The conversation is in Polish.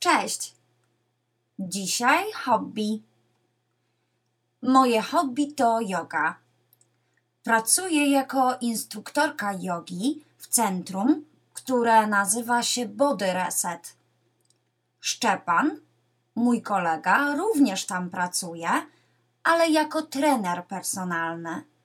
Cześć! Dzisiaj hobby. Moje hobby to yoga. Pracuję jako instruktorka jogi w centrum, które nazywa się Body Reset. Szczepan, mój kolega, również tam pracuje, ale jako trener personalny.